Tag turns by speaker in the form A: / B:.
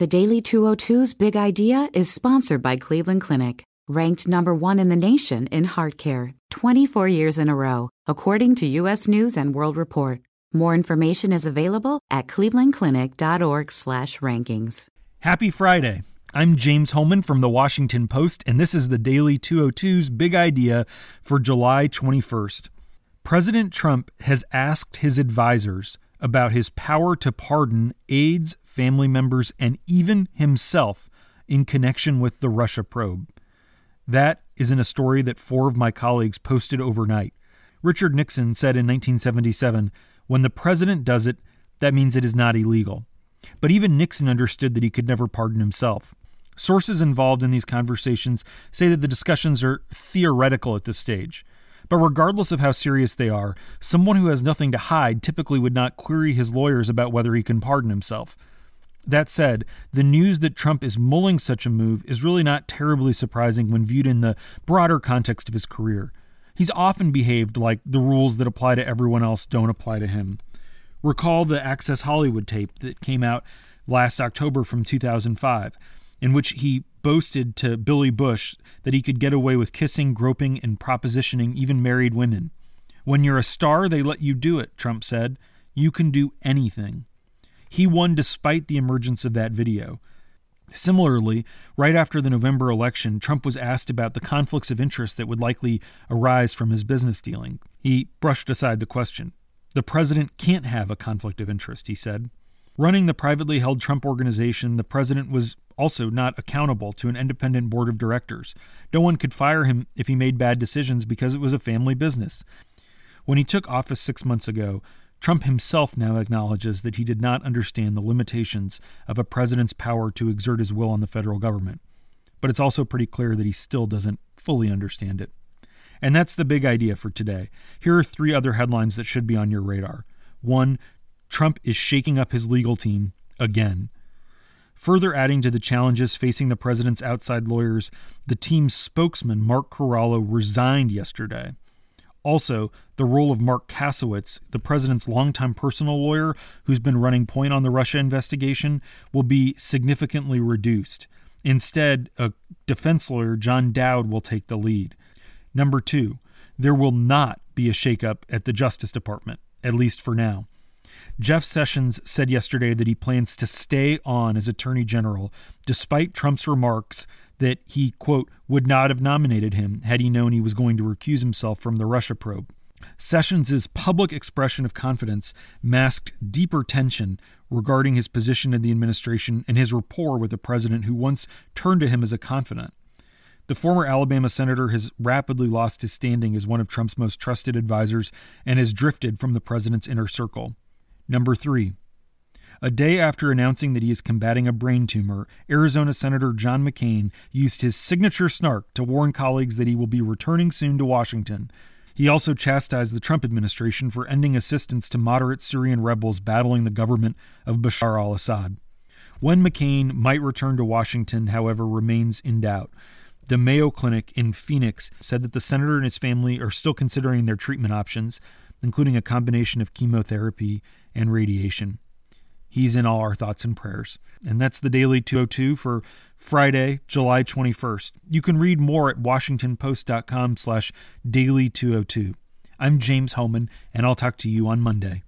A: The Daily 202's Big Idea is sponsored by Cleveland Clinic, ranked number one in the nation in heart care 24 years in a row, according to U.S. News and World Report. More information is available at clevelandclinic.org/rankings.
B: Happy Friday. I'm James Hohmann from the Washington Post, and this is the Daily 202's Big Idea for July 21st. President Trump has asked his advisors about his power to pardon aides, family members, and even himself in connection with the Russia probe. That is in a story that four of my colleagues posted overnight. Richard Nixon said in 1977 when the president does it, that means it is not illegal. But even Nixon understood that he could never pardon himself. Sources involved in these conversations say that the discussions are theoretical at this stage. But regardless of how serious they are, someone who has nothing to hide typically would not query his lawyers about whether he can pardon himself. That said, the news that Trump is mulling such a move is really not terribly surprising when viewed in the broader context of his career. He's often behaved like the rules that apply to everyone else don't apply to him. Recall the Access Hollywood tape that came out last October from 2005, in which he boasted to Billy Bush that he could get away with kissing, groping, and propositioning even married women. When you're a star, they let you do it, Trump said. You can do anything. He won despite the emergence of that video. Similarly, right after the November election, Trump was asked about the conflicts of interest that would likely arise from his business dealing. He brushed aside the question. The president can't have a conflict of interest, he said. Running the privately held Trump organization, the president was also not accountable to an independent board of directors. No one could fire him if he made bad decisions because it was a family business. When he took office six months ago, Trump himself now acknowledges that he did not understand the limitations of a president's power to exert his will on the federal government. But it's also pretty clear that he still doesn't fully understand it. And that's the big idea for today. Here are three other headlines that should be on your radar. One, Trump is shaking up his legal team again. Further adding to the challenges facing the president's outside lawyers, the team's spokesman, Mark Corallo, resigned yesterday. Also, the role of Marc Kasowitz, the president's longtime personal lawyer who's been running point on the Russia investigation, will be significantly reduced. Instead, a defense lawyer, John Dowd, will take the lead. Number two, there will not be a shakeup at the Justice Department, at least for now. Jeff Sessions said yesterday that he plans to stay on as Attorney General despite Trump's remarks that he, quote, would not have nominated him had he known he was going to recuse himself from the Russia probe. Sessions' public expression of confidence masked deeper tension regarding his position in the administration and his rapport with the president who once turned to him as a confidant. The former Alabama senator has rapidly lost his standing as one of Trump's most trusted advisors and has drifted from the president's inner circle. Number three, a day after announcing that he is combating a brain tumor, Arizona Senator John McCain used his signature snark to warn colleagues that he will be returning soon to Washington. He also chastised the Trump administration for ending assistance to moderate Syrian rebels battling the government of Bashar al Assad. When McCain might return to Washington, however, remains in doubt. The Mayo Clinic in Phoenix said that the senator and his family are still considering their treatment options, including a combination of chemotherapy and radiation. He's in all our thoughts and prayers. And that's the Daily 202 for Friday, July 21st. You can read more at washingtonpost.com slash daily 202. I'm James Hohmann, and I'll talk to you on Monday.